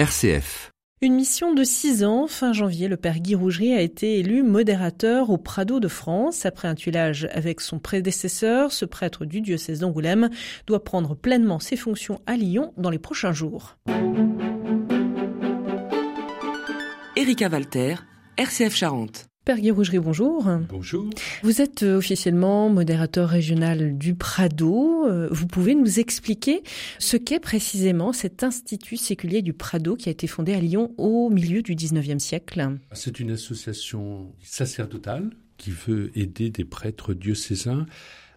RCF. Une mission de six ans. Fin janvier, le père Guy Rougerie a été élu modérateur au Prado de France. Après un tuilage avec son prédécesseur, ce prêtre du diocèse d'Angoulême doit prendre pleinement ses fonctions à Lyon dans les prochains jours. Erika Walter, RCF Charente. Guy Rougerie, bonjour. Bonjour. Vous êtes euh, officiellement modérateur régional du Prado. Euh, vous pouvez nous expliquer ce qu'est précisément cet institut séculier du Prado qui a été fondé à Lyon au milieu du 19e siècle? C'est une association sacerdotale qui veut aider des prêtres diocésains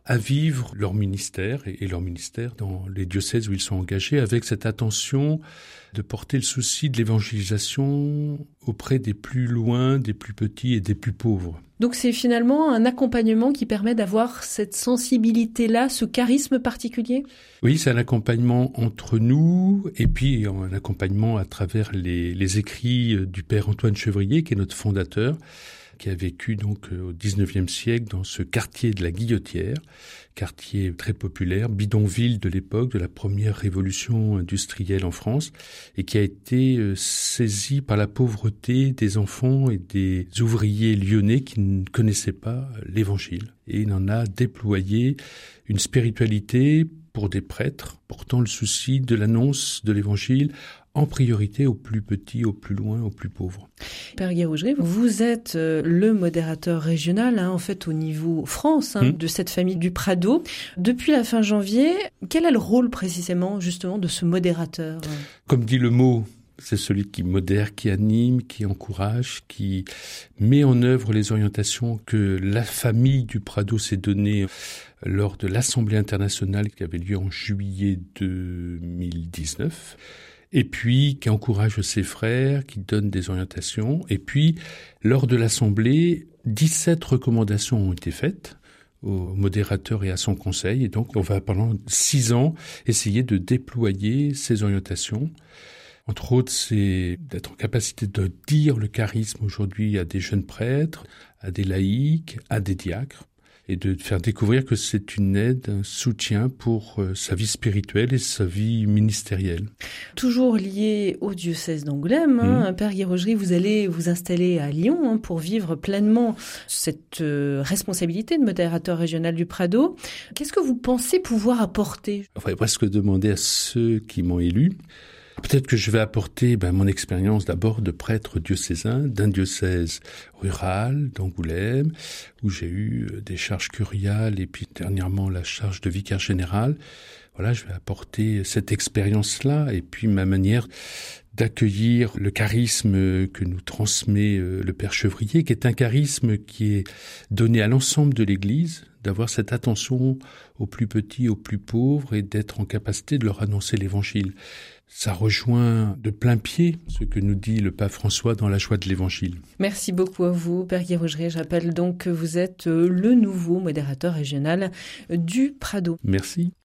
à vivre leur ministère et leur ministère dans les diocèses où ils sont engagés avec cette attention de porter le souci de l'évangélisation auprès des plus loin, des plus petits et des plus pauvres. Donc c'est finalement un accompagnement qui permet d'avoir cette sensibilité-là, ce charisme particulier? Oui, c'est un accompagnement entre nous et puis un accompagnement à travers les, les écrits du Père Antoine Chevrier, qui est notre fondateur qui a vécu donc euh, au XIXe siècle dans ce quartier de la Guillotière, quartier très populaire, bidonville de l'époque de la première révolution industrielle en France, et qui a été euh, saisi par la pauvreté des enfants et des ouvriers lyonnais qui ne connaissaient pas l'Évangile. Et il en a déployé une spiritualité pour des prêtres portant le souci de l'annonce de l'Évangile en priorité aux plus petits, aux plus loin, aux plus pauvres. Père Guérougerie, vous êtes euh, le modérateur régional, hein, en fait, au niveau France, hein, hmm. de cette famille du Prado. Depuis la fin janvier, quel est le rôle précisément, justement, de ce modérateur? Comme dit le mot, c'est celui qui modère, qui anime, qui encourage, qui met en œuvre les orientations que la famille du Prado s'est donnée lors de l'Assemblée internationale qui avait lieu en juillet 2019 et puis qui encourage ses frères, qui donne des orientations. Et puis, lors de l'Assemblée, 17 recommandations ont été faites au modérateur et à son conseil. Et donc, on va pendant six ans essayer de déployer ces orientations. Entre autres, c'est d'être en capacité de dire le charisme aujourd'hui à des jeunes prêtres, à des laïcs, à des diacres et de faire découvrir que c'est une aide, un soutien pour euh, sa vie spirituelle et sa vie ministérielle. Toujours lié au diocèse d'Angoulême, hein, mmh. Père Guérogerie, vous allez vous installer à Lyon hein, pour vivre pleinement cette euh, responsabilité de modérateur régional du Prado. Qu'est-ce que vous pensez pouvoir apporter? On va presque demander à ceux qui m'ont élu Peut-être que je vais apporter ben, mon expérience d'abord de prêtre diocésain d'un diocèse rural d'Angoulême, où j'ai eu euh, des charges curiales et puis dernièrement la charge de vicaire général. Voilà, je vais apporter cette expérience-là et puis ma manière d'accueillir le charisme que nous transmet euh, le Père Chevrier, qui est un charisme qui est donné à l'ensemble de l'Église, d'avoir cette attention aux plus petits, aux plus pauvres et d'être en capacité de leur annoncer l'Évangile. Ça rejoint de plein pied ce que nous dit le pape François dans la joie de l'Évangile. Merci beaucoup à vous, Père Guérougeret. Je rappelle donc que vous êtes le nouveau modérateur régional du Prado. Merci.